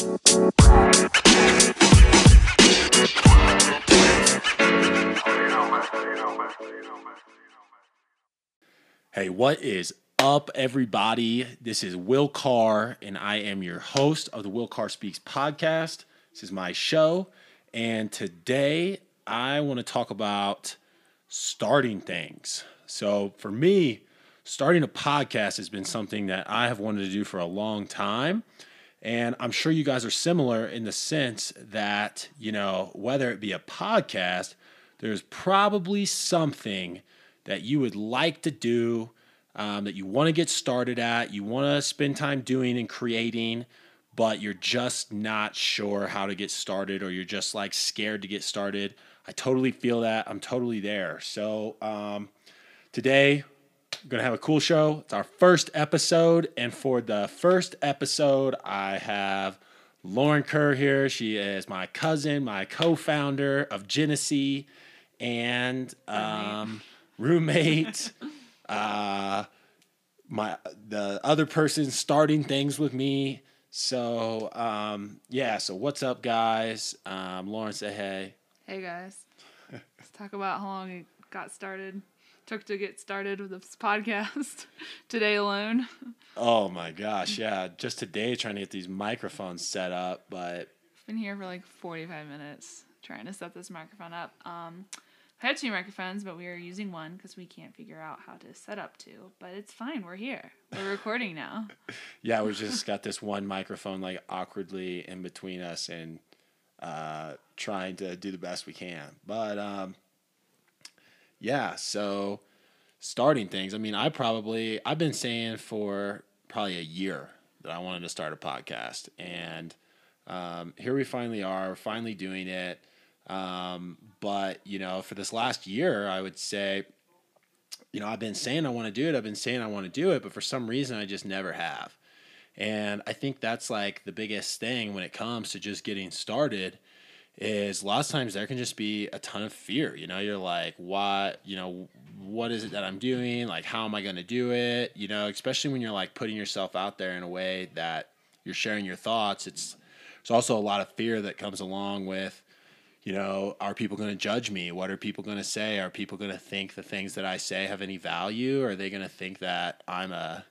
Hey, what is up, everybody? This is Will Carr, and I am your host of the Will Carr Speaks podcast. This is my show, and today I want to talk about starting things. So, for me, starting a podcast has been something that I have wanted to do for a long time. And I'm sure you guys are similar in the sense that, you know, whether it be a podcast, there's probably something that you would like to do, um, that you want to get started at, you want to spend time doing and creating, but you're just not sure how to get started or you're just like scared to get started. I totally feel that. I'm totally there. So um, today, we're to have a cool show. It's our first episode. And for the first episode, I have Lauren Kerr here. She is my cousin, my co founder of Genesee, and um, roommate. uh, my the other person starting things with me. So um, yeah. So what's up, guys? Um, Lauren, say hey. Hey guys, let's talk about how long it got started. Took to get started with this podcast today alone. Oh my gosh, yeah. Just today trying to get these microphones set up, but Been here for like forty five minutes trying to set this microphone up. Um, I had two microphones, but we are using one because we can't figure out how to set up two. But it's fine. We're here. We're recording now. yeah, we just got this one microphone like awkwardly in between us and uh, trying to do the best we can. But um, yeah, so starting things. I mean, I probably I've been saying for probably a year that I wanted to start a podcast, and um, here we finally are. Finally doing it. Um, but you know, for this last year, I would say, you know, I've been saying I want to do it. I've been saying I want to do it, but for some reason, I just never have. And I think that's like the biggest thing when it comes to just getting started is lots of times there can just be a ton of fear. You know, you're like, what, you know, what is it that I'm doing? Like, how am I going to do it? You know, especially when you're like putting yourself out there in a way that you're sharing your thoughts. It's, there's also a lot of fear that comes along with, you know, are people going to judge me? What are people going to say? Are people going to think the things that I say have any value? Are they going to think that I'm a,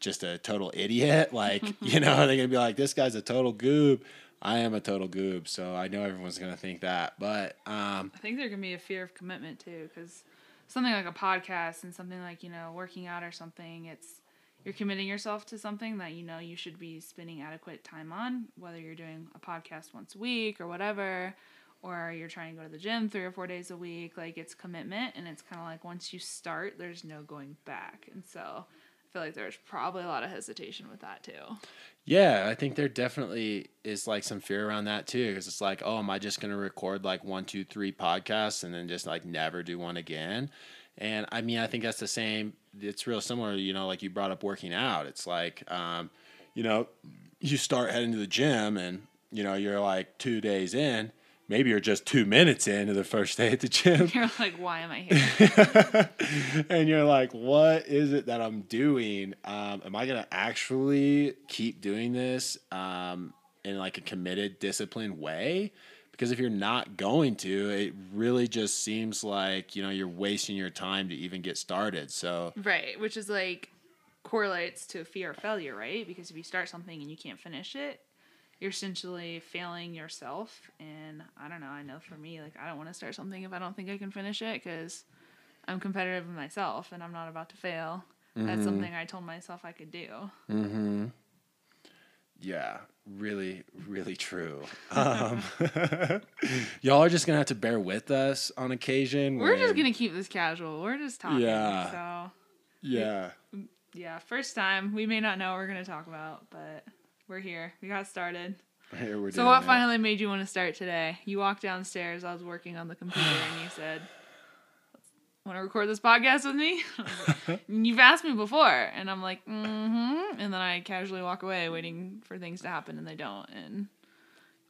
just a total idiot? Like, you know, are they going to be like, this guy's a total goob? I am a total goob, so I know everyone's gonna think that. But um, I think there can be a fear of commitment too, because something like a podcast and something like you know working out or something, it's you're committing yourself to something that you know you should be spending adequate time on, whether you're doing a podcast once a week or whatever, or you're trying to go to the gym three or four days a week. Like it's commitment, and it's kind of like once you start, there's no going back, and so. Feel like there's probably a lot of hesitation with that too. Yeah, I think there definitely is like some fear around that too, because it's like, oh, am I just gonna record like one, two, three podcasts and then just like never do one again? And I mean, I think that's the same. It's real similar, you know, like you brought up working out. It's like, um, you know, you start heading to the gym and you know you're like two days in, maybe you're just two minutes into the first day at the gym. You're like, why am I here? and you're like, what is it that I'm doing? Um, am I gonna actually keep doing this um, in like a committed, disciplined way? Because if you're not going to, it really just seems like you know you're wasting your time to even get started. So right, which is like correlates to fear of failure, right? Because if you start something and you can't finish it, you're essentially failing yourself. And I don't know. I know for me, like I don't want to start something if I don't think I can finish it because I'm competitive with myself and I'm not about to fail. Mm-hmm. That's something I told myself I could do. Mm-hmm. Yeah, really, really true. Um, y'all are just gonna have to bear with us on occasion. We're when... just gonna keep this casual. We're just talking. Yeah. So. Yeah. yeah. First time. We may not know what we're gonna talk about, but we're here. We got started. Here we're so what finally made you want to start today? You walked downstairs. I was working on the computer, and you said, "Want to record this podcast with me?" You've asked me before, and I'm like, "Mm-hmm," and then I casually walk away, waiting for things to happen, and they don't. And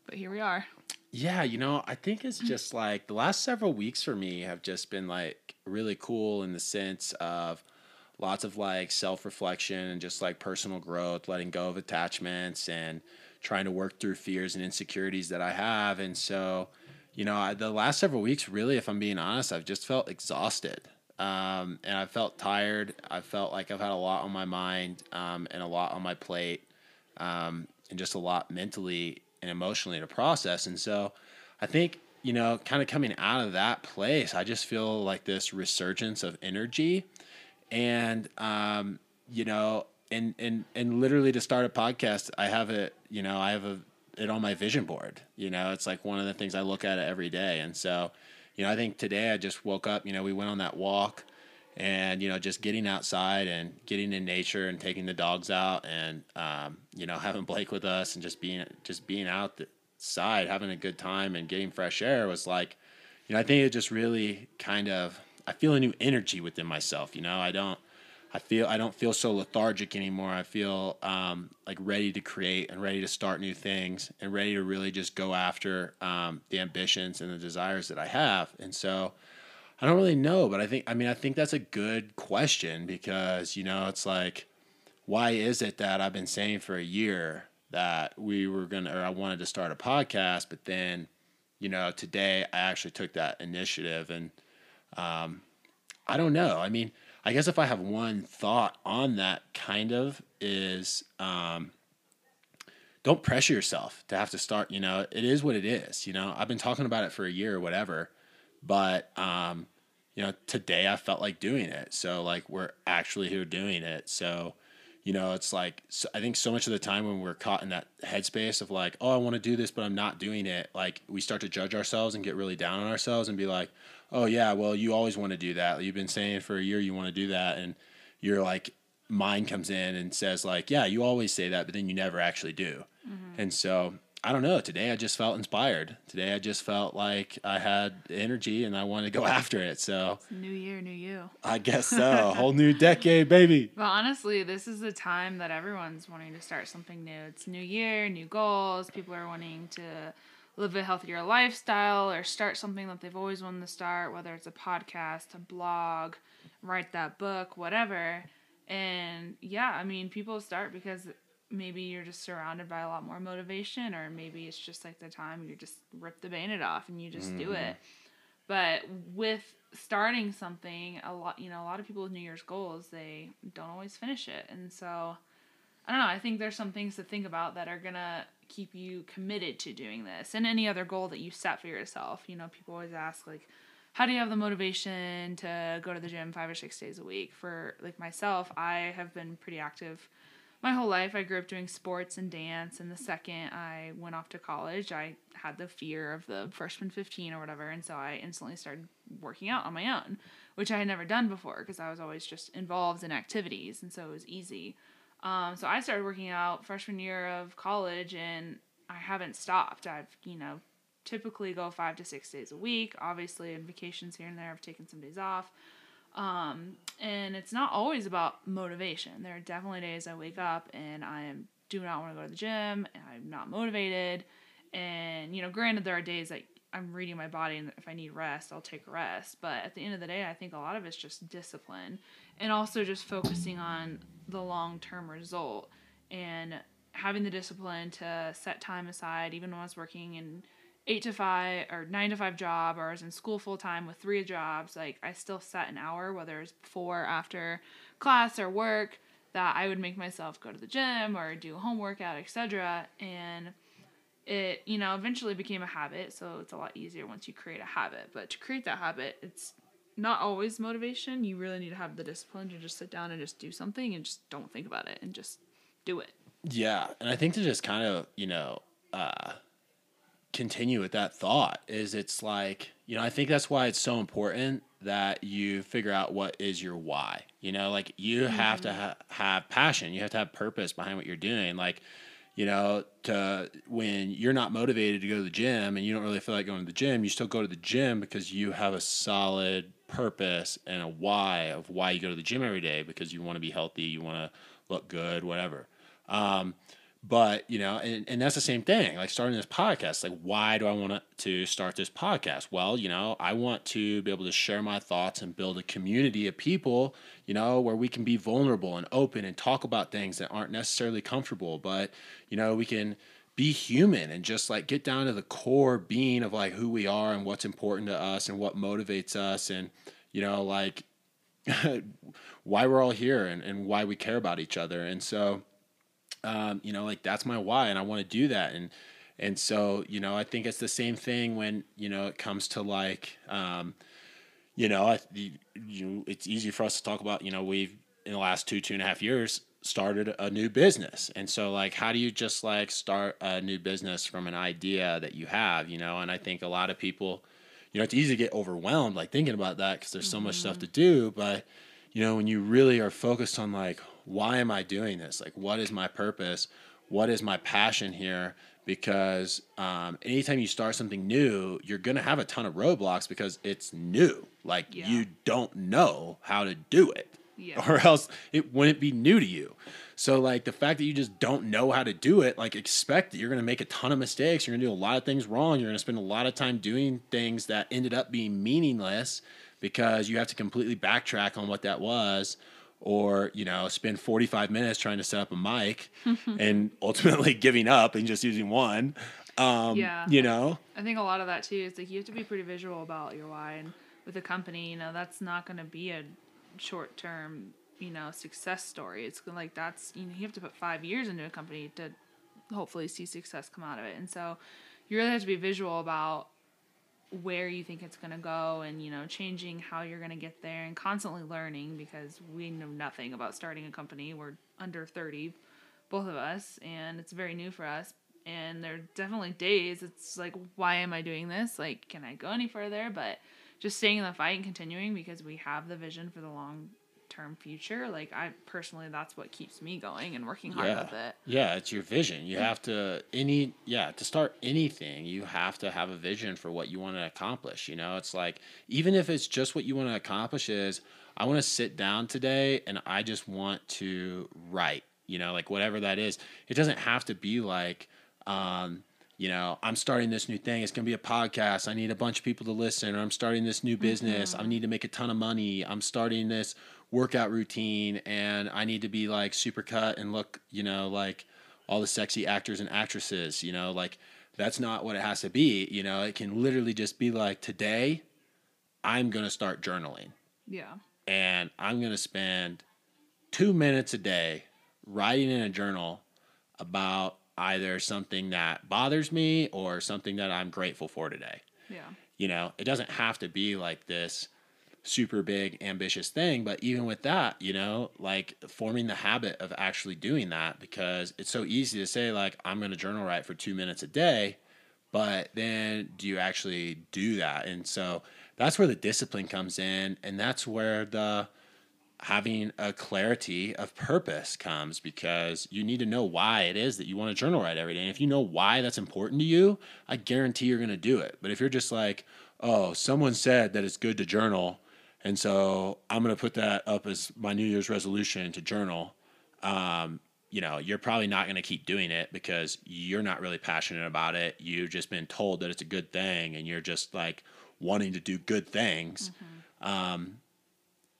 but here we are. Yeah, you know, I think it's just like the last several weeks for me have just been like really cool in the sense of lots of like self reflection and just like personal growth, letting go of attachments and trying to work through fears and insecurities that I have. And so, you know, I, the last several weeks, really, if I'm being honest, I've just felt exhausted. Um, and I felt tired. I felt like I've had a lot on my mind um, and a lot on my plate, um, and just a lot mentally and emotionally to process. And so, I think you know, kind of coming out of that place, I just feel like this resurgence of energy, and um, you know, and and and literally to start a podcast, I have it. You know, I have a it on my vision board. You know, it's like one of the things I look at it every day, and so you know, I think today I just woke up, you know, we went on that walk and, you know, just getting outside and getting in nature and taking the dogs out and, um, you know, having Blake with us and just being, just being outside, having a good time and getting fresh air was like, you know, I think it just really kind of, I feel a new energy within myself. You know, I don't, I feel I don't feel so lethargic anymore. I feel um, like ready to create and ready to start new things and ready to really just go after um, the ambitions and the desires that I have. And so I don't really know, but I think I mean I think that's a good question because you know it's like why is it that I've been saying for a year that we were gonna or I wanted to start a podcast, but then you know today I actually took that initiative and um, I don't know. I mean I guess if I have one thought on that kind of is um, don't pressure yourself to have to start, you know, it is what it is, you know. I've been talking about it for a year or whatever, but um, you know, today I felt like doing it. So like we're actually here doing it. So you know, it's like so I think so much of the time when we're caught in that headspace of like, oh, I want to do this, but I'm not doing it. Like we start to judge ourselves and get really down on ourselves and be like, oh yeah, well you always want to do that. You've been saying for a year you want to do that, and you're like, mind comes in and says like, yeah, you always say that, but then you never actually do. Mm-hmm. And so I don't know. Today I just felt inspired. Today I just felt like I had energy and I wanted to go after it. So new year, new you. I guess so. Whole new decade, baby. Well, honestly, this is the time that everyone's wanting to start something new. It's new year, new goals. People are wanting to live a healthier lifestyle or start something that they've always wanted to start, whether it's a podcast, a blog, write that book, whatever. And yeah, I mean, people start because maybe you're just surrounded by a lot more motivation or maybe it's just like the time you just rip the band off and you just mm-hmm. do it but with starting something a lot you know a lot of people with new year's goals they don't always finish it and so i don't know i think there's some things to think about that are gonna keep you committed to doing this and any other goal that you set for yourself. You know people always ask like how do you have the motivation to go to the gym five or six days a week? For like myself i have been pretty active my whole life. I grew up doing sports and dance and the second I went off to college I had the fear of the freshman 15 or whatever and so I instantly started working out on my own which I had never done before because I was always just involved in activities and so it was easy um, so I started working out freshman year of college and I haven't stopped I've you know typically go five to six days a week obviously in vacations here and there I've taken some days off um, and it's not always about motivation. There are definitely days I wake up and I am do not want to go to the gym and I'm not motivated. And, you know, granted, there are days that I'm reading my body and if I need rest, I'll take rest. But at the end of the day, I think a lot of it's just discipline and also just focusing on the long term result and having the discipline to set time aside, even when I was working in eight to five or nine to five job or I was in school full time with three jobs, like I still set an hour, whether it's before, after class or work, that I would make myself go to the gym or do a home workout, etc. And it, you know, eventually became a habit, so it's a lot easier once you create a habit. But to create that habit, it's not always motivation. You really need to have the discipline to just sit down and just do something and just don't think about it and just do it. Yeah, and I think to just kind of, you know, uh continue with that thought is it's like you know i think that's why it's so important that you figure out what is your why you know like you mm-hmm. have to mm-hmm. ha- have passion you have to have purpose behind what you're doing like you know to when you're not motivated to go to the gym and you don't really feel like going to the gym you still go to the gym because you have a solid purpose and a why of why you go to the gym every day because you want to be healthy you want to look good whatever. Um, but you know and, and that's the same thing like starting this podcast like why do i want to start this podcast? Well you know i want to be able to share my thoughts and build a community of people you know where we can be vulnerable and open and talk about things that aren't necessarily comfortable but you know we can be human and just like get down to the core being of like who we are and what's important to us and what motivates us and you know like why we're all here and, and why we care about each other. And so um, you know like that's my why and i want to do that. And and so you know i think it's the same thing when you know it comes to like um, you know I, you, you it's easy for us to talk about you know we've in the last two two and a half years started a new business. And so like how do you just like start a new business from an idea that you have you know? And i think a lot of people you know it's easy to get overwhelmed like thinking about that because there's so mm-hmm. much stuff to do. But you know when you really are focused on like why am i doing this? Like what is my purpose? What is my passion here? Because um, anytime you start something new you're going to have a ton of roadblocks because it's new. Like yeah. you don't know how to do it yeah. Or else it wouldn't be new to you. So like the fact that you just don't know how to do it, like expect that you're gonna make a ton of mistakes. You're gonna do a lot of things wrong. You're gonna spend a lot of time doing things that ended up being meaningless because you have to completely backtrack on what that was or you know spend 45 minutes trying to set up a mic and ultimately giving up and just using one um, yeah you know i think a lot of that too is like you have to be pretty visual about your why and with a company you know that's not going to be a short term, you know, success story. It's like that's you know you have to put five years into a company to hopefully see success come out of it. And so you really have to be visual about where you think it's going to go and you know changing how you're going to get there and constantly learning because we know nothing about starting a company we're under 30 both of us and it's very new for us and there are definitely days it's like why am i doing this like can i go any further but just staying in the fight and continuing because we have the vision for the long term future. Like I personally, that's what keeps me going and working hard yeah. with it. Yeah, it's your vision. You have to any yeah to start anything. You have to have a vision for what you want to accomplish. You know, it's like even if it's just what you want to accomplish is I want to sit down today and I just want to write. You know, like whatever that is. It doesn't have to be like. Um, you know, I'm starting this new thing. It's going to be a podcast. I need a bunch of people to listen. Or I'm starting this new business. Mm-hmm. I need to make a ton of money. I'm starting this workout routine and I need to be like super cut and look, you know, like all the sexy actors and actresses, you know, like that's not what it has to be. You know, it can literally just be like today I'm going to start journaling. Yeah. And I'm going to spend two minutes a day writing in a journal about either something that bothers me or something that I'm grateful for today. Yeah. You know, it doesn't have to be like this super big ambitious thing, but even with that, you know, like forming the habit of actually doing that because it's so easy to say like I'm going to journal write for 2 minutes a day, but then do you actually do that? And so that's where the discipline comes in and that's where the having a clarity of purpose comes because you need to know why it is that you want to journal write every day. And if you know why that's important to you, I guarantee you're going to do it. But if you're just like, oh, someone said that it's good to journal, and so I'm going to put that up as my New Year's resolution to journal, um, you know, you're probably not going to keep doing it because you're not really passionate about it. You've just been told that it's a good thing and you're just like wanting to do good things. Mm-hmm. Um,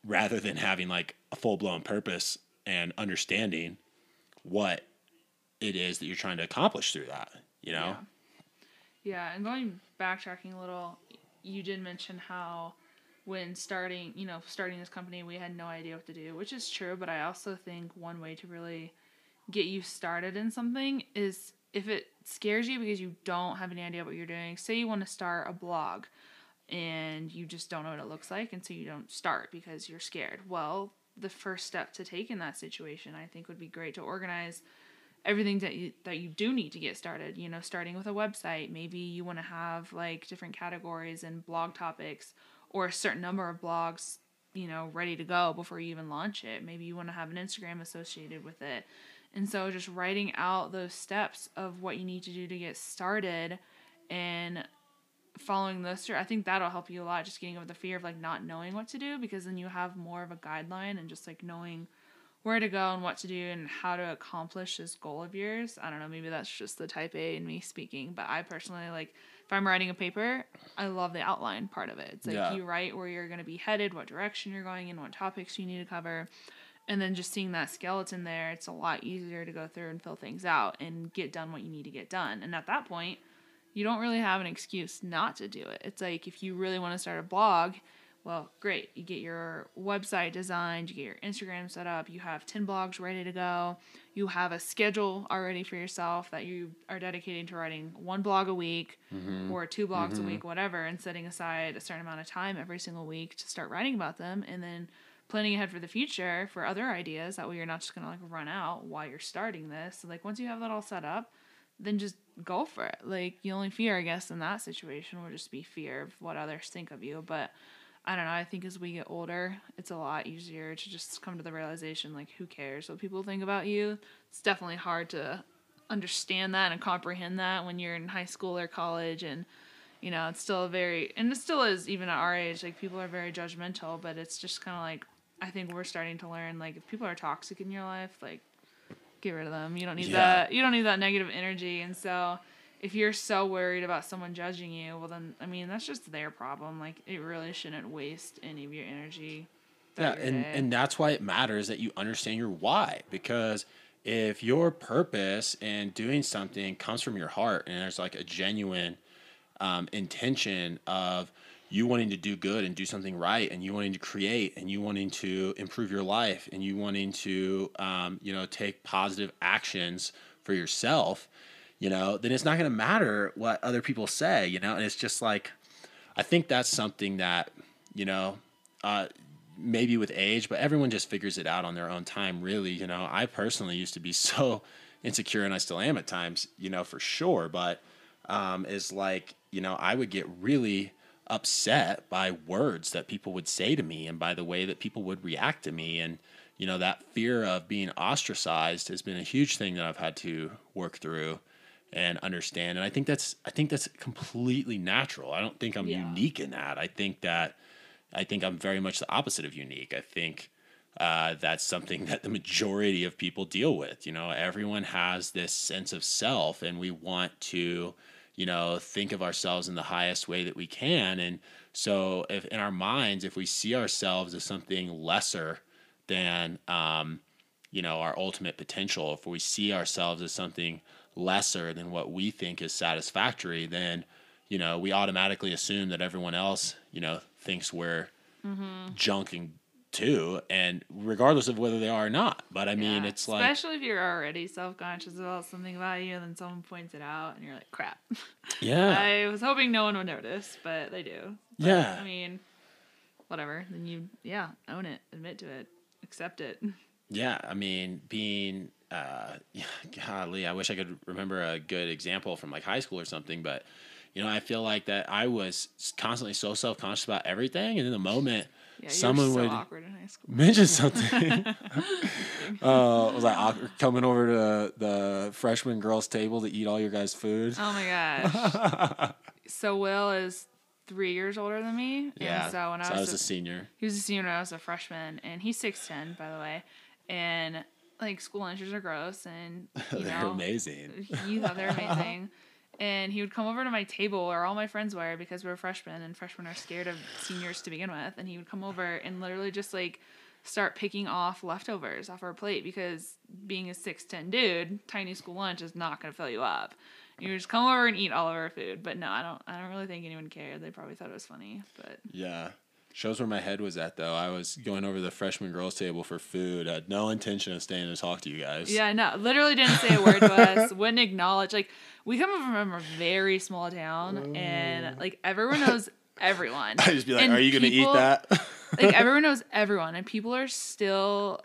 rather than having like a full blown purpose and understanding what it is that you're trying to accomplish through that, you know? Yeah. yeah. And going backtracking a little, you did mention how when starting, you know, starting this company, we had no idea what to do, which is true. But I also think one way to really get you started in something is if it scares you because you don't have any idea what you're doing. Say you want to start a blog and you just don't know what it looks like and so you don't start because you're scared. Well, the first step to take in that situation I think would be great to organize everything that you, that you do need to get started, you know, starting with a website. Maybe you want to have like different categories and blog topics or a certain number of blogs, you know, ready to go before you even launch it. Maybe you want to have an Instagram associated with it. And so just writing out those steps of what you need to do to get started and following this through, I think that'll help you a lot. Just getting over the fear of like not knowing what to do because then you have more of a guideline and just like knowing where to go and what to do and how to accomplish this goal of yours. I don't know, maybe that's just the type A in me speaking, but I personally like if I'm writing a paper, I love the outline part of it. It's like yeah. you write where you're going to be headed, what direction you're going in, what topics you need to cover. and then just seeing that skeleton there, it's a lot easier to go through and fill things out and get done what you need to get done. And at that point, you don't really have an excuse not to do it. It's like if you really want to start a blog, well, great. You get your website designed, you get your Instagram set up, you have 10 blogs ready to go, you have a schedule already for yourself that you are dedicating to writing one blog a week Mm-hmm. or two blogs a week, whatever, and setting aside a certain amount of time every single week to start writing about them and then planning ahead for the future for other ideas. That way you're not just gonna like run out while you're starting this. So, like once you have that all set up, then just go for it. Like the only fear I guess in that situation would just be fear of what others think of you. But I don't know, I think as we get older, it's a lot easier to just come to the realization like who cares what people think about you. It's definitely hard to understand that and comprehend that when you're in high school or college and you know it's still a very and it still is even at our age like people are very judgmental but it's just kind of like i think we're starting to learn like if people are toxic in your life like get rid of them. You don't need Yeah. that you don't need that negative energy. And so if you're so worried about someone judging you well then i mean that's just their problem. Like it really shouldn't waste any of your energy. Yeah, your and day. and that's why it matters that you understand your why. Because if your purpose in doing something comes from your heart and there's like a genuine um, intention of you wanting to do good and do something right and you wanting to create and you wanting to improve your life and you wanting to um, you know take positive actions for yourself you know then it's not going to matter what other people say you know and it's just like i think that's something that you know uh, maybe with age, but everyone just figures it out on their own time, really. You know, I personally used to be so insecure, and I still am at times, you know, for sure. But um, is like, you know, I would get really upset by words that people would say to me and by the way that people would react to me. And, you know, that fear of being ostracized has been a huge thing that I've had to work through and understand. And I think that's I think that's completely natural. I don't think I'm Yeah. unique in that. I think that I think I'm very much the opposite of unique. I think uh, that's something that the majority of people deal with. You know, everyone has this sense of self, and we want to, you know, think of ourselves in the highest way that we can. And so, if in our minds, if we see ourselves as something lesser than, um, you know, our ultimate potential, if we see ourselves as something lesser than what we think is satisfactory, then you know, we automatically assume that everyone else, you know, thinks we're junking too, and regardless of whether they are or not. But I mean, Yeah, it's like, especially if you're already self-conscious about something about you and then someone points it out and you're like crap yeah, i was hoping no one would notice but they do But, Yeah. i mean whatever then you yeah own it admit to it accept it yeah. I mean, being, uh, golly, I wish I could remember a good example from like high school or something, but you know, I feel like that I was constantly so self conscious about everything, and in the moment, yeah someone you're so would awkward in high school mention something. uh, was like awkward coming over to the freshman girls' table to eat all your guys' food. oh my gosh so will is three years older than me yeah, and so when so i was, a senior. He was a senior when I was a freshman, and he's six ten, by the way. And like school lunches are gross, and you They're know, amazing. you thought they're amazing. And he would come over to my table where all my friends were because we were freshmen, and freshmen are scared of seniors to begin with. And he would come over and literally just like start picking off leftovers off our plate because being a six ten dude, tiny school lunch is not gonna fill you up. You just come over and eat all of our food. But no, I don't. I don't really think anyone cared. They probably thought it was funny, but. Yeah. Shows where my head was at though. I was going over the freshman girls table for food. I had no intention of staying to talk to you guys. Yeah, no, literally didn't say a word to us. Wouldn't acknowledge. Like we come from a very small town, and mm. like everyone knows everyone. I'd just be like, And Are you gonna people- eat that? like everyone knows everyone, and people are still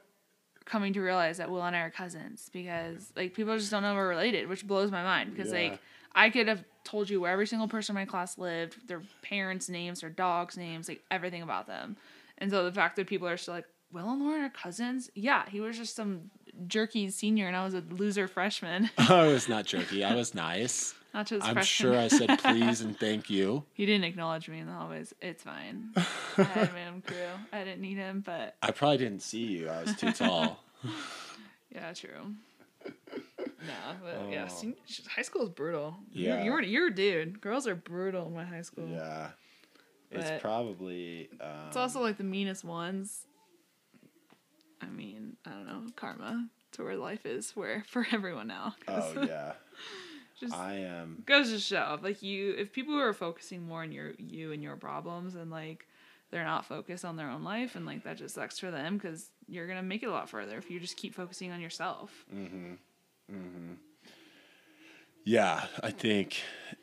coming to realize that Will and I are cousins because like people just don't know we're related, which blows my mind because Yeah. like I could have told you where every single person in my class lived, their parents' names, their dogs' names, like everything about them. And so the fact that people are still like, Will and Lauren are cousins? Yeah, he was just some jerky senior and I was a loser freshman. I was not jerky. I was nice. Not just I'm freshman. sure I said please and thank you. he didn't acknowledge me in the hallways. It's fine. I had my own crew. I didn't need him, but I probably didn't see you. I was too tall. Yeah, true. Nah, but yeah, Oh. senior, high school is brutal. Yeah. you, you were you're a dude. Girls are brutal in my high school. yeah. But- It's probably um, It's also like the meanest ones. I mean, I don't know, karma to where life is where for everyone now. Oh yeah. just I am goes to show like you if people are focusing more on your you and your problems and like they're not focused on their own life and like that just sucks for them because you're gonna make it a lot further if you just keep focusing on yourself Yeah, I think,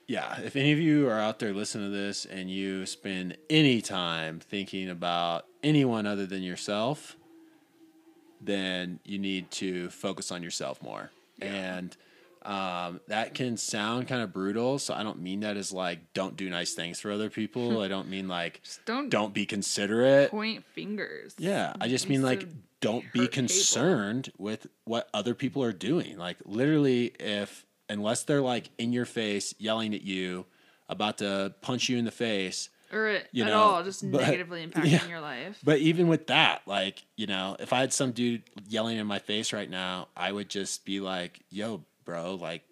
yeah, if any of you are out there listening to this and you spend any time thinking about anyone other than yourself, then you need to focus on yourself more. And um, that can sound kind of brutal. So I don't mean that as like, don't do nice things for other people. I don't mean like, just don't don't be considerate. point fingers Yeah, I just mean like don't be hurt people. concerned with what other people are doing. Like literally if unless they're like in your face yelling at you about to punch you in the face, or you at know, all just but- negatively impacting yeah. your life but even with that, like, you know, if I had some dude yelling in my face right now, I would just be like, "Yo, bro, like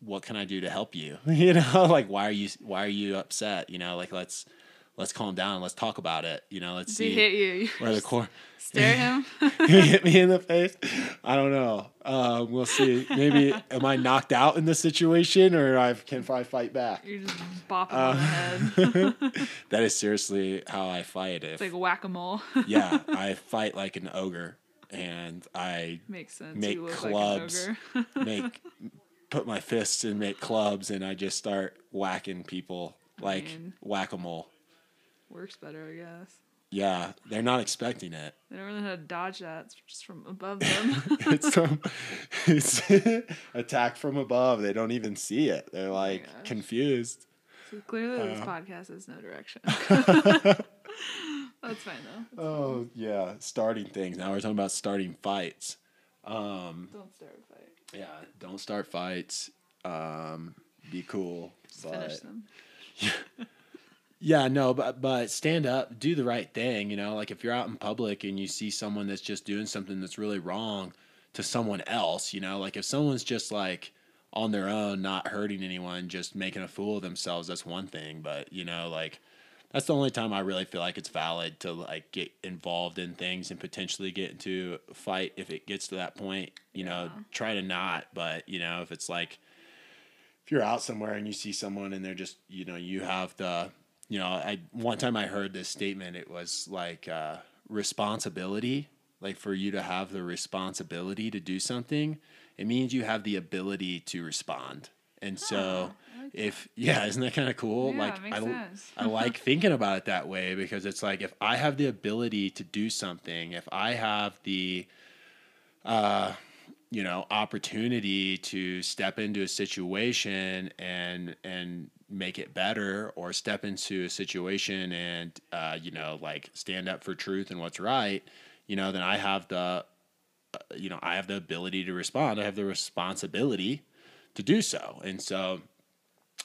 what can I do to help you?" you know, like why are you why are you upset? You know, like let's let's calm down, let's talk about it. You know, let's he see hit you, where the core stare him you hit me in the face. I don't know. Um, we'll see. Maybe am I knocked out in this situation, or I can I fight back? you're just bopping Uh, the head That is seriously how I fight. If it's like whack-a-mole yeah, I fight like an ogre, and I makes sense Make you look clubs. like an ogre make put my fists and make clubs, and I just start whacking people like whack a mole. Works better i guess Yeah, they're not expecting it. They don't really know how to dodge that. It's just from above them. it's from it's attack from above. They don't even see it. They're like gosh. confused. so clearly, this Uh. podcast has no direction. That's fine though. Oh yeah, starting things. Now we're talking about starting fights. Um, Don't start a fight. yeah, don't start fights. Um, be cool. Just finish them. yeah, no, but but stand up, do the right thing. You know, like if you're out in public and you see someone that's just doing something that's really wrong to someone else, you know, like if someone's just like on their own, not hurting anyone, just making a fool of themselves, that's one thing. But you know, like that's the only time I really feel like it's valid to like get involved in things and potentially get into a fight if it gets to that point. You know, Yeah. try to not, but you know, if it's like if you're out somewhere and you see someone and they're just you know you have the you know I one time I heard this statement it was like uh, responsibility like for you to have the responsibility to do something it means you have the ability to respond. And so like if yeah isn't that kind of cool? Yeah, like I. I like thinking about it that way because it's like if I have the ability to do something if I have the uh you know opportunity to step into a situation and and make it better or step into a situation and uh, you know like stand up for truth and what's right you know then i have the uh, you know i have the ability to respond. I have the responsibility to do so. And so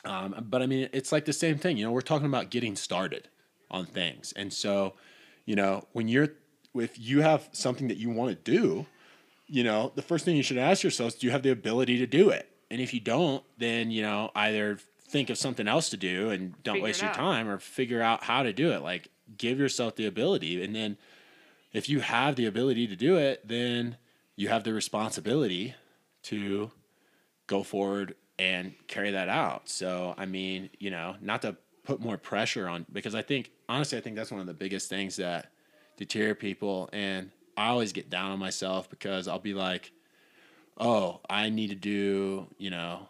um, but i mean it's like the same thing you know we're talking about getting started on things. And so you know when you're if you have something that you want to do you know, the first thing you should ask yourself is do you have the ability to do it? And if you don't, then, you know, either think of something else to do and don't Figure waste your time or figure out how to do it. Like give yourself the ability. And then if you have the ability to do it, then you have the responsibility to go forward and carry that out. So, I mean, you know, not to put more pressure on because I think honestly I think that's one of the biggest things that deter people and I always get down on myself because I'll be like, "Oh, I need to do, you know,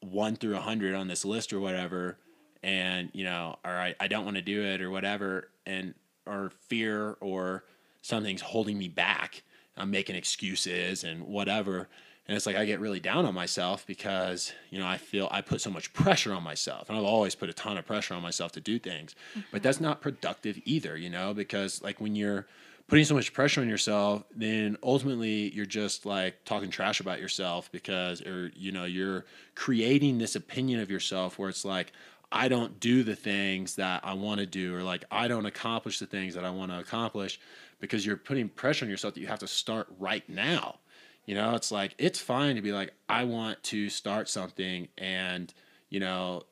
1 through a 100 on this list or whatever." And, you know, all right, I don't want to do it or whatever and or fear or something's holding me back. I'm making excuses and whatever. And it's like I get really down on myself because, you know, I feel I put so much pressure on myself. And I've always put a ton of pressure on myself to do things. But that's not productive either, you know, because like when you're putting so much pressure on yourself, then ultimately you're just like talking trash about yourself because or you know, you're creating this opinion of yourself where it's like I don't do the things that I want to do, or like I don't accomplish the things that I want to accomplish because you're putting pressure on yourself that you have to start right now. You know, it's like it's fine to be like, I want to start something and, you know,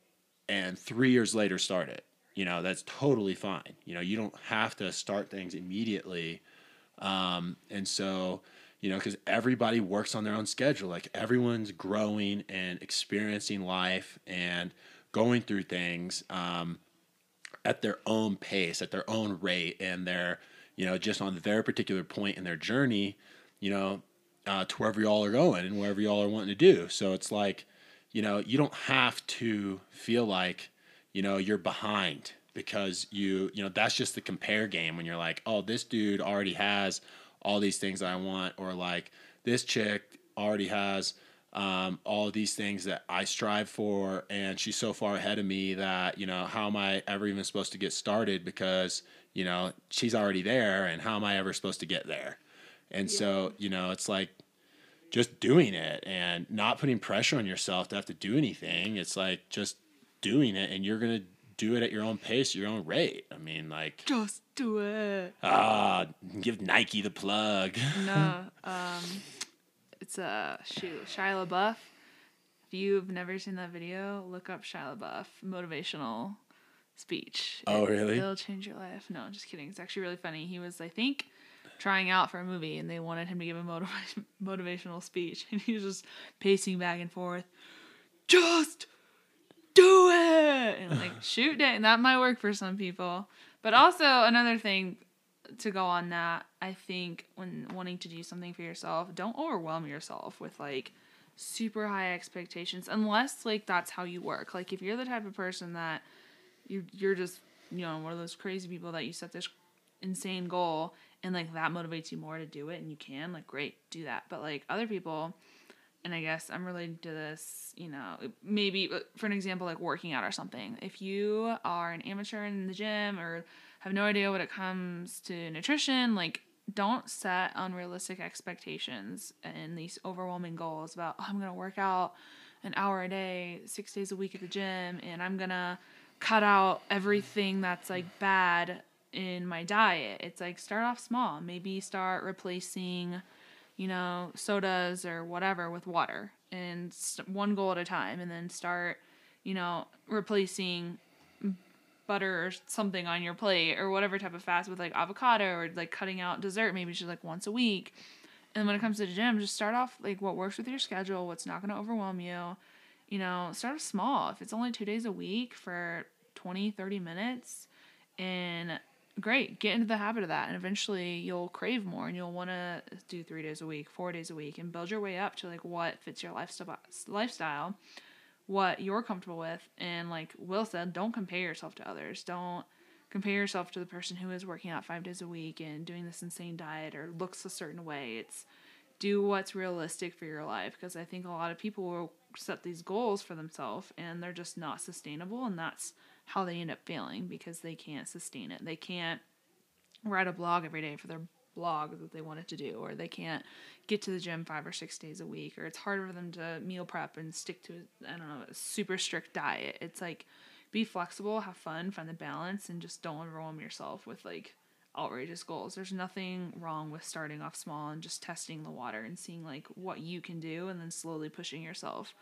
and three years later start it. You know, that's totally fine. You know, you don't have to start things immediately Um, and so, you know, because everybody works on their own schedule. Like everyone's growing and experiencing life and going through things um, at their own pace, at their own rate, and they're, you know, just on their particular point in their journey, you know, uh, to wherever y'all are going and wherever y'all are wanting to do. So it's like, you know, you don't have to feel like, you know, you're behind because you, you know, that's just the compare game when you're like, oh, this dude already has all these things that I want, or like this chick already has um, all these things that I strive for, and she's so far ahead of me that you know how am I ever even supposed to get started because you know she's already there, and how am I ever supposed to get there? And yeah. so you know it's like just doing it and not putting pressure on yourself to have to do anything. It's like just doing it, and you're gonna do it at your own pace, your own rate. I mean, like just do it. Ah, give Nike the plug. no, um, it's a uh, shoot Shia LaBeouf. If you've never seen that video, look up Shia LaBeouf motivational speech. Oh, really? It'll change your life. No, just kidding. It's actually really funny. He was, I think, trying out for a movie, and they wanted him to give a motiv- motivational speech, and he was just pacing back and forth. Just do it, and like shoot it. And that might work for some people. But also another thing to go on that, I think when wanting to do something for yourself, don't overwhelm yourself with like super high expectations unless like that's how you work. Like if you're the type of person that you you're just, you know, one of those crazy people that you set this insane goal and like that motivates you more to do it and you can, like great, do that. But like other people and I guess I'm related to this, you know, maybe for an example, like working out or something. If you are an amateur in the gym or have no idea what it comes to nutrition, like don't set unrealistic expectations and these overwhelming goals about oh, I'm gonna work out an hour a day, six days a week at the gym, and I'm gonna cut out everything that's like bad in my diet. It's like start off small. Maybe start replacing you know, sodas or whatever with water and one goal at a time and then start, you know, replacing butter or something on your plate or whatever type of fast with like avocado or like cutting out dessert maybe just like once a week. And when it comes to the gym, just start off like what works with your schedule, what's not going to overwhelm you. You know, start small. If it's only 2 days a week for 20, 30 minutes and great get into the habit of that and eventually you'll crave more and you'll want to do three days a week four days a week and build your way up to like what fits your lifestyle lifestyle what you're comfortable with and like will said don't compare yourself to others. Don't compare yourself to the person who is working out five days a week and doing this insane diet or looks a certain way. It's do what's realistic for your life because i think a lot of people will set these goals for themselves and they're just not sustainable and that's how they end up failing because they can't sustain it. They can't write a blog every day for their blog that they wanted to do, or they can't get to the gym five or six days a week, or it's harder for them to meal prep and stick to, I don't know, a super strict diet. It's like be flexible, have fun, find the balance, and just don't overwhelm yourself with like outrageous goals. There's nothing wrong with starting off small and just testing the water and seeing like what you can do and then slowly pushing yourself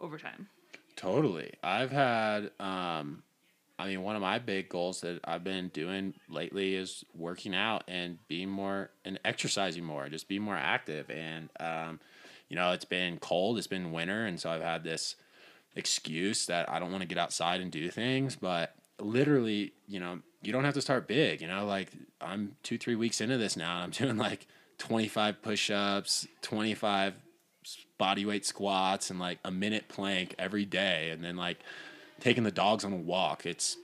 over time. Totally. I've had um I mean, one of my big goals that I've been doing lately is working out and being more and exercising more, just be more active. And, um, you know, it's been cold, it's been winter. And so I've had this excuse that I don't want to get outside and do things. But literally, you know, you don't have to start big. You know, like I'm two, three weeks into this now and I'm doing like 25 push ups, 25 body weight squats, and like a minute plank every day. And then, like, taking the dogs on a walk. It's,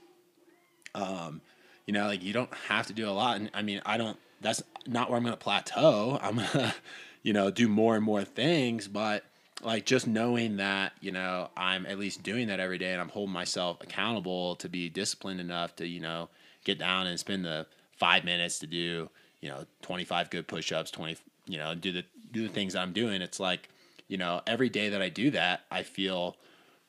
um, you know, like you don't have to do a lot. And I mean, I don't. That's not where I'm going to plateau. I'm gonna, you know, do more and more things. But like just knowing that, you know, I'm at least doing that every day, and I'm holding myself accountable to be disciplined enough to, you know, get down and spend the five minutes to do, you know, 25 good push-ups, 20, you know, do the do the things I'm doing. It's like, you know, every day that I do that, I feel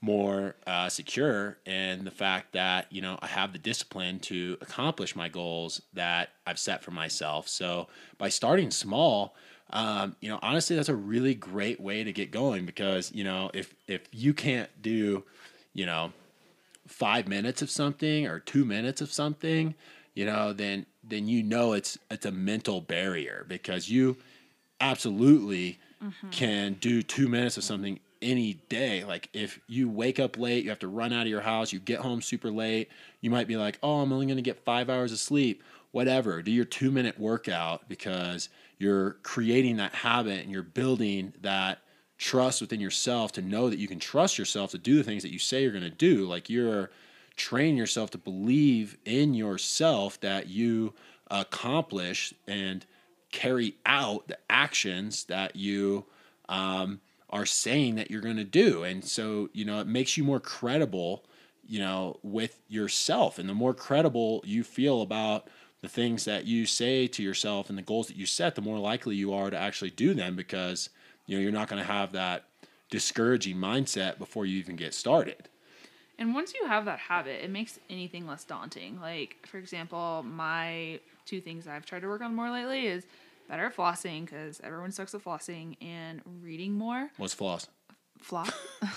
more uh, secure in the fact that you know I have the discipline to accomplish my goals that I've set for myself. So by starting small, um, you know, honestly, that's a really great way to get going because you know if if you can't do, you know, five minutes of something or two minutes of something, you know, then then you know it's it's a mental barrier because you absolutely mm-hmm. can do two minutes of something any day. Like if you wake up late, you have to run out of your house, you get home super late, you might be like, oh, I'm only going to get five hours of sleep. Whatever, do your two minute workout because you're creating that habit and you're building that trust within yourself to know that you can trust yourself to do the things that you say you're going to do. Like you're training yourself to believe in yourself that you accomplish and carry out the actions that you um, are saying that you're going to do. And so, you know, it makes you more credible, you know, with yourself. And the more credible you feel about the things that you say to yourself and the goals that you set, the more likely you are to actually do them because, you know, you're not going to have that discouraging mindset before you even get started. And once you have that habit, it makes anything less daunting. Like, for example, my two things I've tried to work on more lately is better at flossing because everyone sucks at flossing and reading more. What's floss? Floss?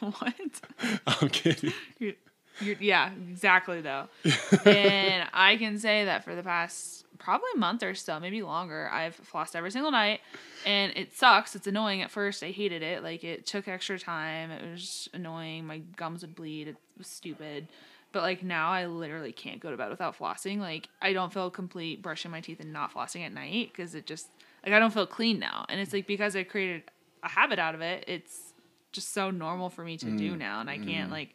what? I'm kidding. You're, you're, yeah, exactly though. and I can say that for the past probably a month or so, maybe longer, I've flossed every single night, and it sucks. It's annoying at first. I hated it. Like it took extra time. It was annoying. My gums would bleed. It was stupid. But like now, I literally can't go to bed without flossing. Like I don't feel complete brushing my teeth and not flossing at night because it just like I don't feel clean now. And it's like because I created a habit out of it. It's just so normal for me to do mm. now, and I can't mm. like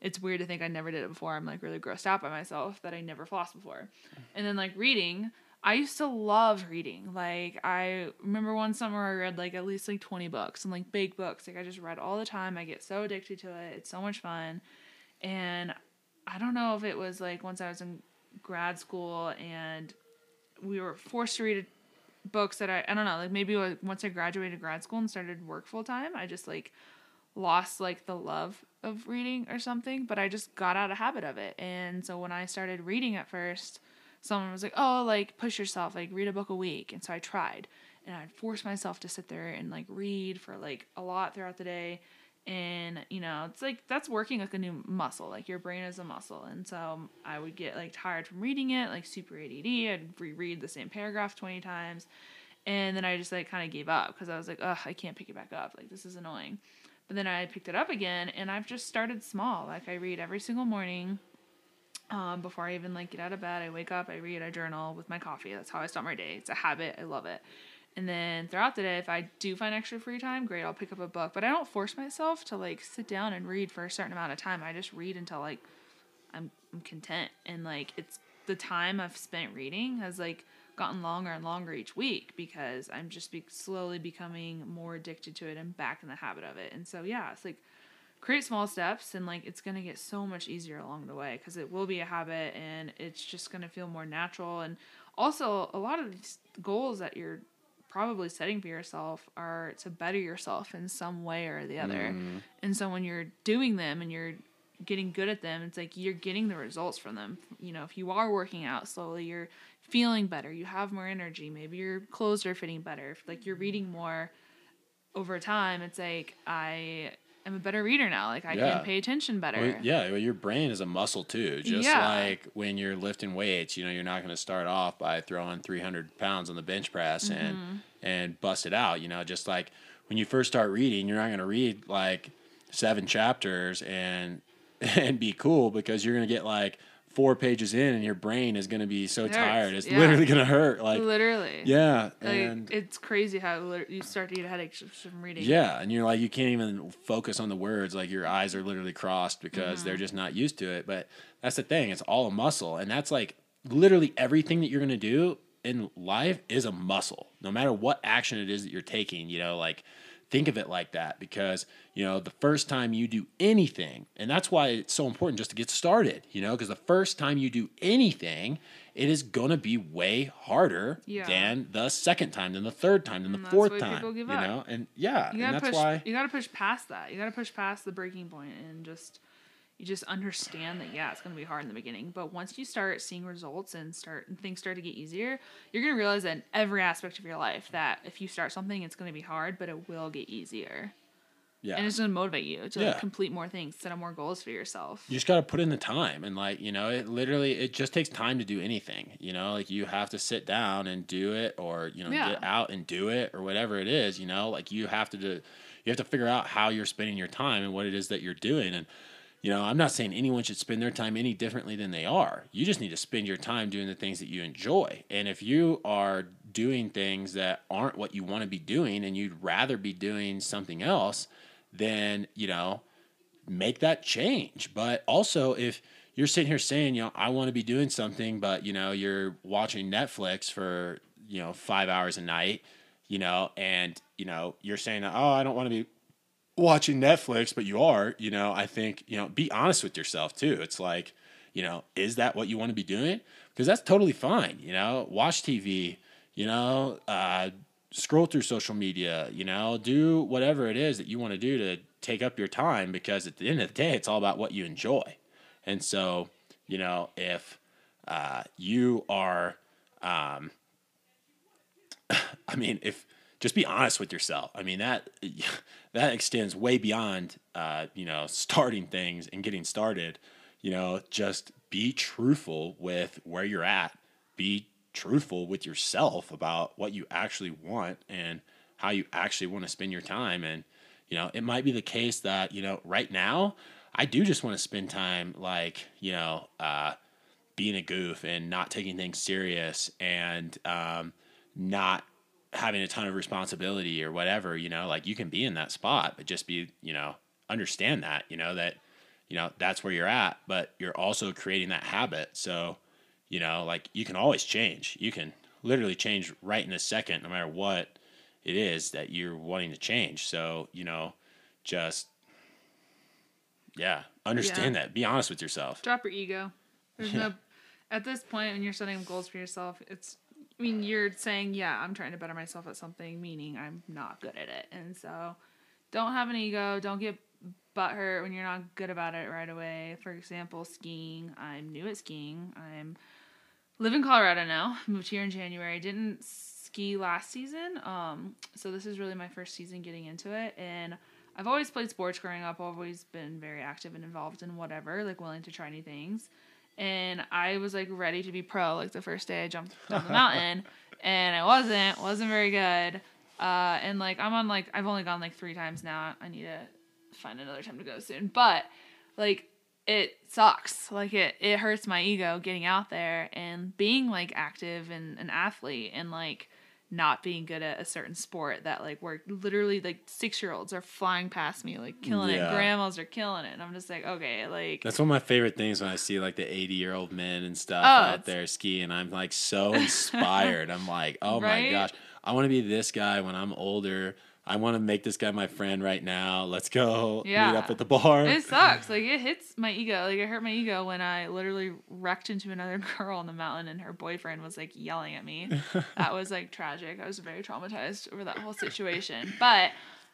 it's weird to think I never did it before. I'm like really grossed out by myself that I never flossed before. And then like reading, I used to love reading. Like I remember one summer I read like at least like 20 books and like big books. Like I just read all the time. I get so addicted to it. It's so much fun. And I don't know if it was like once I was in grad school and we were forced to read books that I I don't know, like maybe once I graduated grad school and started work full time, I just like lost like the love of reading or something, but I just got out of habit of it. And so when I started reading at first, someone was like, "Oh, like push yourself, like read a book a week." And so I tried, and I'd force myself to sit there and like read for like a lot throughout the day. And you know, it's like that's working like a new muscle. Like your brain is a muscle, and so I would get like tired from reading it, like super ADD. I'd reread the same paragraph twenty times, and then I just like kind of gave up because I was like, "Ugh, I can't pick it back up. Like this is annoying." But then I picked it up again and I've just started small. Like I read every single morning. Um, before I even like get out of bed, I wake up, I read, I journal with my coffee. That's how I start my day. It's a habit. I love it. And then throughout the day, if I do find extra free time, great, I'll pick up a book. But I don't force myself to like sit down and read for a certain amount of time. I just read until like I'm, I'm content. And like it's the time I've spent reading has like gotten longer and longer each week because I'm just be- slowly becoming more addicted to it and back in the habit of it. And so yeah, it's like create small steps and like it's going to get so much easier along the way because it will be a habit and it's just going to feel more natural and also a lot of these goals that you're probably setting for yourself are to better yourself in some way or the other. Mm-hmm. And so when you're doing them and you're getting good at them, it's like you're getting the results from them. You know, if you are working out slowly, you're feeling better, you have more energy, maybe your clothes are fitting better, if, like you're reading more over time, it's like I am a better reader now. Like I Yeah. can pay attention better. Well, yeah, well, your brain is a muscle too. Just Yeah. like when you're lifting weights, you know, you're not going to start off by throwing 300 pounds on the bench press Mm-hmm. and and bust it out. You know, just like when you first start reading, you're not going to read like seven chapters and and be cool because you're going to get like four pages in and your brain is going to be so Hurts, tired. It's yeah. literally going to hurt. Like, Literally. yeah, Like and it's crazy how you start to get headaches from reading. Yeah, and you're like you can't even focus on the words. Like your eyes are literally crossed because they're mm-hmm. just not used to it. But that's the thing; it's all a muscle, and that's like literally everything that you're gonna do in life is a muscle. No matter what action it is that you're taking, you know, like think of it like that because you know the first time you do anything, and that's why it's so important just to get started. You know, because the first time you do anything, it is gonna be way harder Yeah. than the second time, than the third time, than the And that's fourth time. you know, and yeah, You and gotta that's push. why. You gotta push past that. You gotta push past the breaking point and just you just understand that yeah, it's gonna be hard in the beginning, but once you start seeing results and start and things start to get easier, you're gonna realize that in every aspect of your life that if you start something, it's gonna be hard, but it will get easier. Yeah. And it's gonna motivate you to Yeah. like, complete more things, set up more goals for yourself. you just got to put in the time and like you know it literally it just takes time to do anything you know like you have to sit down and do it or you know Yeah. get out and do it or whatever it is you know like you have to do you have to figure out how you're spending your time and what it is that you're doing and you know i'm not saying anyone should spend their time any differently than they are you just need to spend your time doing the things that you enjoy and if you are doing things that aren't what you want to be doing and you'd rather be doing something else then you know make that change. But also, if you're sitting here saying, you know, I want to be doing something, but you know, you're watching Netflix for you know five hours a night, you know, and you know, you're saying, oh, I don't want to be watching Netflix, but you are, you know, I think you know, be honest with yourself too. It's like, you know, is that what you want to be doing? Because that's totally fine. You know, watch TV. You know, uh, scroll through social media, you know, do whatever it is that you want to do to take up your time because at the end of the day, it's all about what you enjoy. And so, you know, if uh, you are, um, I mean, if just be honest with yourself. I mean that that extends way beyond, uh, you know, starting things and getting started. You know, just be truthful with where you're at. Be truthful with yourself about what you actually want and how you actually want to spend your time. And, you know, it might be the case that, you know, right now, I do just want to spend time like, you know, uh, being a goof and not taking things serious and um, not having a ton of responsibility or whatever, you know, like you can be in that spot, but just be, you know, understand that, you know, that, you know, that's where you're at, but you're also creating that habit. So, you know, like you can always change. You can literally change right in a second, no matter what it is that you're wanting to change. So, you know, just, yeah, understand that. Be honest with yourself. Drop your ego. There's Yeah. no at this point when you're setting goals for yourself, it's I mean, you're saying, yeah, I'm trying to better myself at something, meaning I'm not good at it. And so don't have an ego, don't get butthurt when you're not good about it right away. For example, skiing. I'm new at skiing. I'm live in Colorado now. Moved here in January. Didn't ski last season. Um, so this is really my first season getting into it and I've always played sports growing up, always been very active and involved in whatever, like willing to try new things. And I was like ready to be pro like the first day I jumped down the mountain and I wasn't, wasn't very good. Uh, and like I'm on like I've only gone like three times now. I need to find another time to go soon. But like it sucks. Like it it hurts my ego getting out there and being like active and an athlete and like not being good at a certain sport that like where literally like six year olds are flying past me like killing Yeah. it. Grandmas are killing it. And I'm just like, okay, like That's one of my favorite things when I see like the 80 year old men and stuff Oh, out there skiing. I'm like so inspired. I'm like, oh my gosh, I want to be this guy when I'm older. I want to make this guy my friend right now. Let's go Yeah. meet up at the bar. It sucks. Like it hits my ego. Like it hurt my ego when I literally wrecked into another girl on the mountain and her boyfriend was like yelling at me. that was like tragic. I was very traumatized over that whole situation. But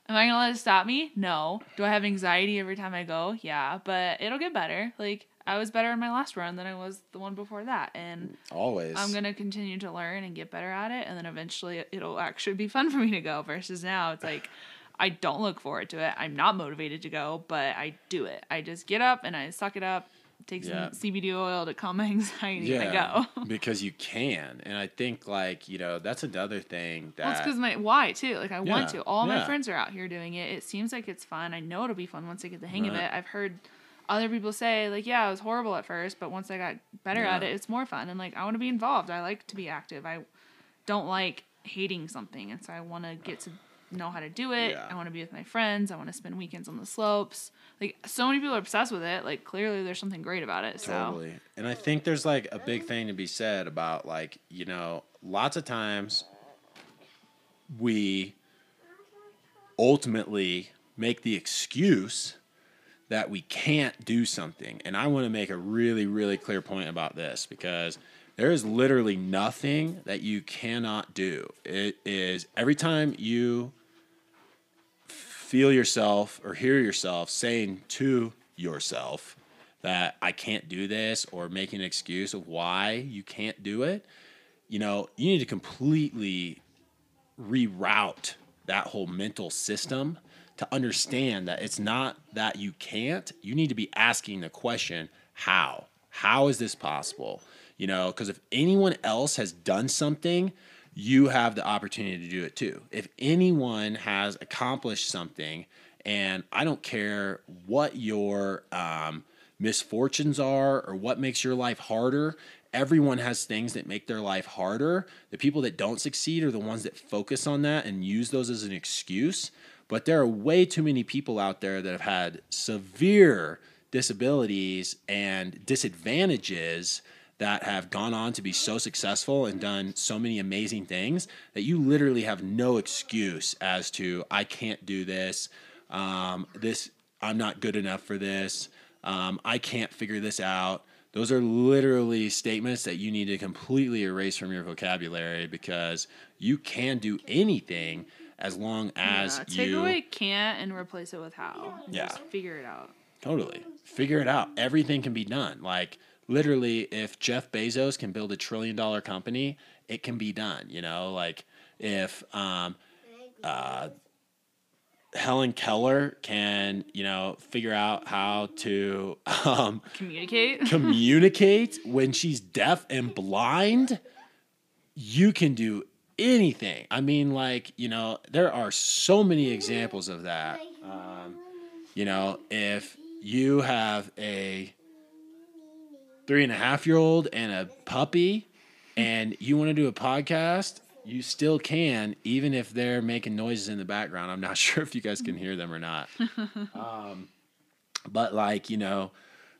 am I gonna let it stop me? No. Do I have anxiety every time I go? Yeah. But it'll get better. Like I was better in my last run than I was the one before that. And Always. I'm gonna continue to learn and get better at it, and then eventually it'll actually be fun for me to go. Versus now, it's like I don't look forward to it. I'm not motivated to go, but I do it. I just get up and I suck it up, take Yeah. some CBD oil to calm my anxiety, yeah, and I go. because you can, and I think like you know that's another thing that Well, it's because my why too. Like I want to. All my friends are out here doing it. It seems like it's fun. I know it'll be fun once I get the hang of it. I've heard other people say like, yeah, it was horrible at first, but once I got better at it, it's more fun. And like I want to be involved. I like to be active. I don't like hating something, and so I want to get to know how to do it. Yeah. I want to be with my friends. I want to spend weekends on the slopes. Like so many people are obsessed with it. Like clearly there's something great about it. So Totally. And I think there's like a big thing to be said about like, you know, lots of times we ultimately make the excuse that we can't do something. And I want to make a really, really clear point about this because there is literally nothing that you cannot do. It is every time you feel yourself or hear yourself saying to yourself that I can't do this or making an excuse of why you can't do it, you know, you need to completely reroute that whole mental system to understand that it's not that you can't. You need to be asking the question, how? How is this possible? You know, because if anyone else has done something, you have the opportunity to do it too. If anyone has accomplished something, and I don't care what your um, misfortunes are or what makes your life harder, everyone has things that make their life harder. The people that don't succeed are the ones that focus on that and use those as an excuse. But there are way too many people out there that have had severe disabilities and disadvantages that have gone on to be so successful and done so many amazing things that you literally have no excuse as to I can't do this. Um, this I'm not good enough for this. Um, I can't figure this out. Those are literally statements that you need to completely erase from your vocabulary because you can do anything as long as yeah, take you away can't and replace it with how. Yeah. Just figure it out. Totally. Figure it out. Everything can be done. Like literally if Jeff Bezos can build a trillion dollar company, it can be done, you know? Like if um uh Helen Keller can, you know, figure out how to um Communicate. communicate when she's deaf and blind, you can do anything. I mean, like, you know, there are so many examples of that. Um, you know, if you have a three and a half year old and a puppy and you want to do a podcast, you still can, even if they're making noises in the background. I'm not sure if you guys can hear them or not. um, but, like, you know,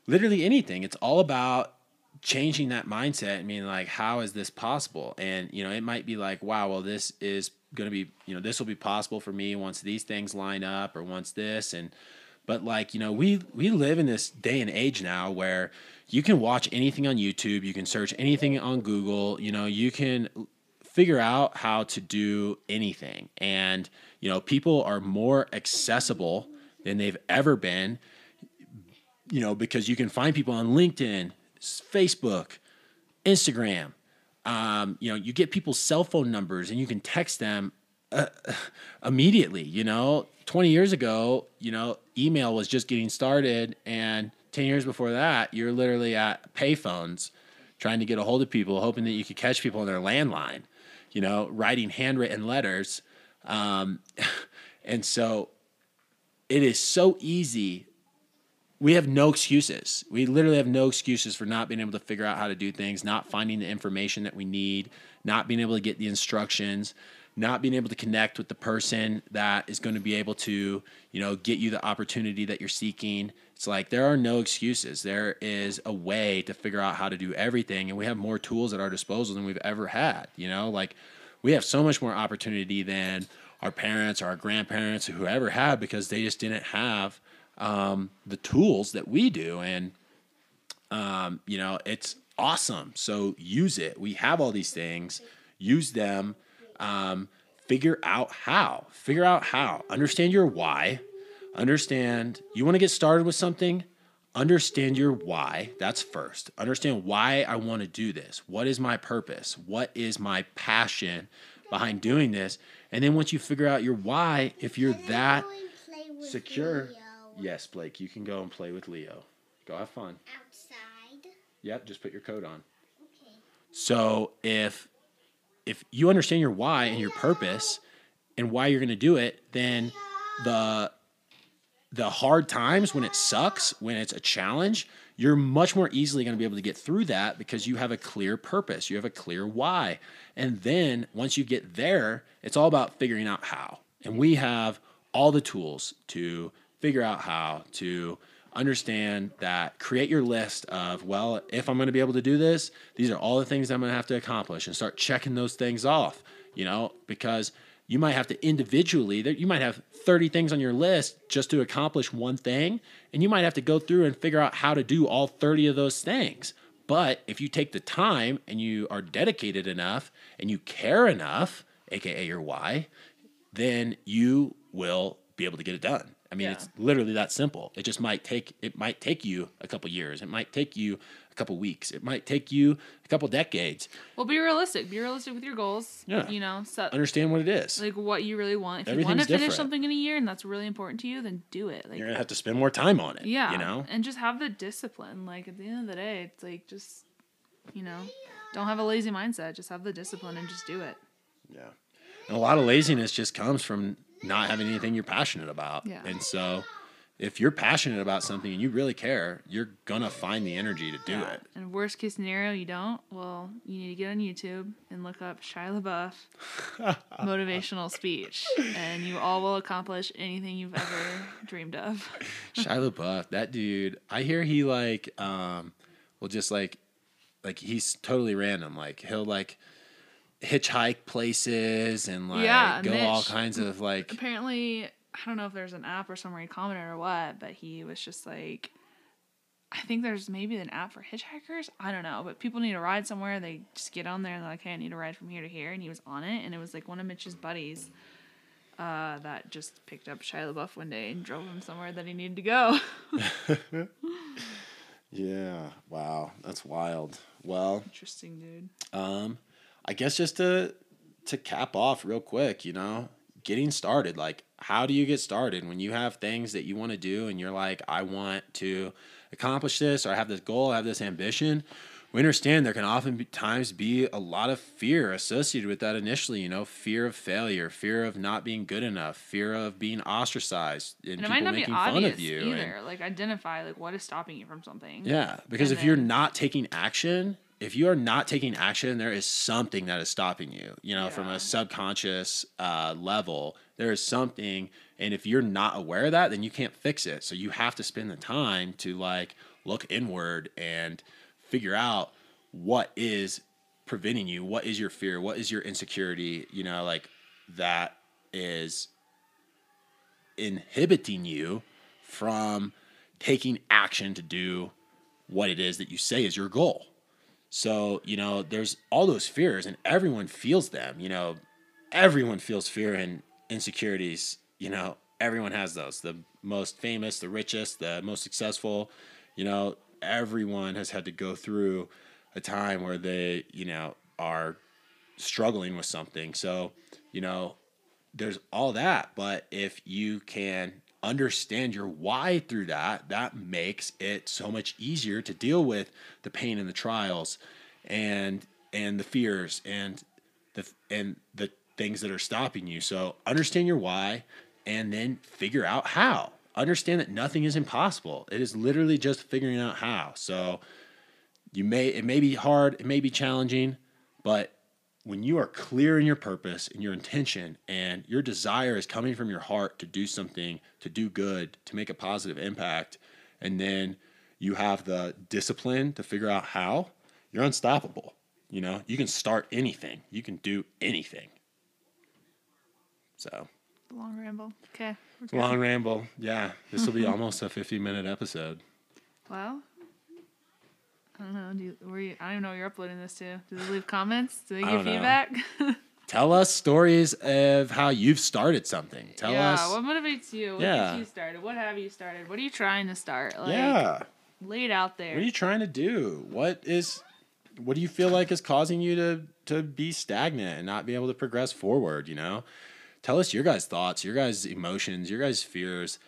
literally anything. It's all about changing that mindset and being like, how is this possible? And, you know, it might be like, wow, well, this is going to be, you know, this will be possible for me once these things line up or once this. And, but like, you know, we, we live in this day and age now where you can watch anything on YouTube, you can search anything on Google, you know, you can figure out how to do anything. And, you know, people are more accessible than they've ever been you know, because you can find people on LinkedIn, Facebook, Instagram. Um, you know, you get people's cell phone numbers and you can text them uh, immediately. You know, 20 years ago, you know, email was just getting started. And 10 years before that, you're literally at payphones trying to get a hold of people, hoping that you could catch people on their landline, you know, writing handwritten letters. Um, and so it is so easy we have no excuses. We literally have no excuses for not being able to figure out how to do things, not finding the information that we need, not being able to get the instructions, not being able to connect with the person that is going to be able to, you know, get you the opportunity that you're seeking. It's like there are no excuses. There is a way to figure out how to do everything and we have more tools at our disposal than we've ever had, you know? Like we have so much more opportunity than our parents or our grandparents or whoever had because they just didn't have um, the tools that we do. And, um, you know, it's awesome. So use it. We have all these things, use them, um, figure out how, figure out how, understand your why, understand you want to get started with something. Understand your why. That's first. Understand why I want to do this. What is my purpose? What is my passion behind doing this? And then once you figure out your why, if you're that secure, Yes, Blake, you can go and play with Leo. Go have fun. Outside. Yep, just put your coat on. Okay. So if if you understand your why and your purpose and why you're going to do it, then the the hard times when it sucks, when it's a challenge, you're much more easily going to be able to get through that because you have a clear purpose, you have a clear why. And then once you get there, it's all about figuring out how. And we have all the tools to figure out how to understand that create your list of well if i'm going to be able to do this these are all the things i'm going to have to accomplish and start checking those things off you know? Because you might have to individually you might have 30 things on your list just to accomplish one thing and you might have to go through and figure out how to do all 30 of those things. But if you take the time and you are dedicated enough and you care enough aka your why then you will be able to get it done I mean, Yeah. it's literally that simple. It just might take it might take you a couple years. It might take you a couple weeks. It might take you a couple decades. Well, be realistic. Be realistic with your goals. Yeah. You know, set Understand what it is. like what you really want. If you want to finish different. something in a year and that's really important to you, then do it. Like You're gonna have to spend more time on it. yeah, You know? and just have the discipline. Like at the end of the day, it's like just you know, don't have a lazy mindset. Just have the discipline and just do it. Yeah. And a lot of laziness just comes from not having anything you're passionate about. Yeah. And so if you're passionate about something and you really care, you're gonna find the energy to do Yeah. it. And worst case scenario, you don't. Well, you need to get on YouTube and look up Shia LaBeouf motivational speech, and you all will accomplish anything you've ever dreamed of. Shia LaBeouf, that dude, I hear he like um will just like like he's totally random. Like he'll like hitchhike places and like Yeah, go all kinds of like Apparently, I don't know if there's an app or somewhere he commented or what, but he was just like, I think there's maybe an app for hitchhikers. I don't know, but people need to ride somewhere. They just get on there and they're like, hey, I need to ride from here to here. And he was on it, and it was like one of Mitch's buddies uh, that just picked up Shia LaBeouf one day and drove him somewhere that he needed to go. Yeah. Wow. That's wild. Well, Interesting, dude. Um, I guess just to to cap off real quick, you know, getting started. Like, how do you get started when you have things that you want to do and you're like, I want to accomplish this, or I have this goal, I have this ambition. We understand there can oftentimes be a lot of fear associated with that initially, you know, fear of failure, fear of not being good enough, fear of being ostracized, and, And it people might not be making fun obvious of you. either. and- like identify like what is stopping you from something. yeah, because And if you're not taking action, if you are not taking action, there is something that is stopping you. You know, from a subconscious uh, level, there is something, and if you're not aware of that, then you can't fix it. So you have to spend the time to like look inward and figure out what is preventing you, what is your fear, what is your insecurity. You know, like that is inhibiting you from taking action to do what it is that you say is your goal. So, you know, there's all those fears and everyone feels them, you know, everyone feels fear and insecurities, you know, everyone has those. The most famous, the richest, the most successful, you know, everyone has had to go through a time where they, you know, are struggling with something. So, you know, there's all that, but if you can understand your why through that, that makes it so much easier to deal with the pain and the trials and and the fears and the and the things that are stopping you. So understand your why and then figure out how. Understand that nothing is impossible. It is literally just figuring out how. So you may it may be hard, it may be challenging, but when you are clear in your purpose and your intention and your desire is coming from your heart to do something, to do good, to make a positive impact, and then you have the discipline to figure out how, you're unstoppable. You know, you can start anything, you can do anything. So, Long ramble. Okay. long ramble. Yeah, this will be almost a 50 minute episode. Well, I don't know. Do you, were you, I don't even know what you're uploading this to. Do they leave comments? Do they give feedback? Tell us stories of how you've started something. Tell yeah. us. What motivates you? What Yeah. you started? What have you started? What are you trying to start? Like, yeah. Lay it out there. What are you trying to do? What is what do you feel like is causing you to to be stagnant and not be able to progress forward, you know? Tell us your guys' thoughts, your guys' emotions, your guys' fears,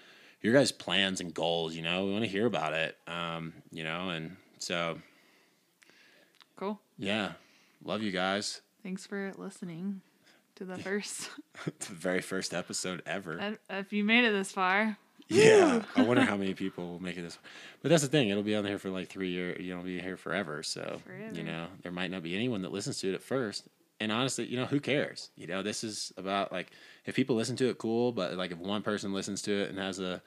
your guys' plans and goals, you know? We want to hear about it. Um, you know, and so cool. yeah. Love you guys. Thanks for listening to the first. The very first episode ever. if you made it this far, Yeah. I wonder how many people will make it this far. But that's the thing, it'll be on there for like three years, you know, be here forever. So Forever. you know, there might not be anyone that listens to it at first. And honestly, you know, who cares? You know, this is about like if people listen to it, cool. But like if one person listens to it and has a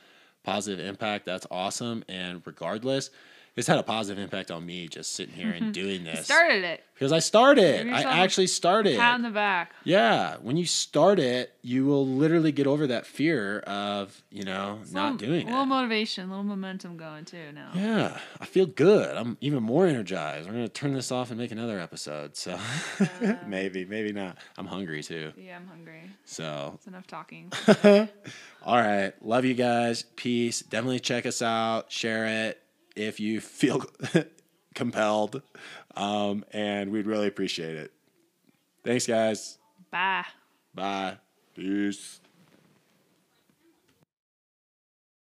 positive impact, that's awesome. And regardless, it's had a positive impact on me just sitting here and mm-hmm. doing this Started it. because I started. I actually started. Pat on the back. Yeah, when you start it, you will literally get over that fear of you know not Little- doing A little it. motivation, a little momentum going too now. Yeah, I feel good. I'm even more energized. We're gonna turn this off and make another episode. So maybe, maybe not. I'm hungry too. Yeah, I'm hungry. So It's enough talking. all right, love you guys. Peace. Definitely check us out. Share it if you feel compelled, um, and we'd really appreciate it. Thanks, guys. Bye. Bye. Peace.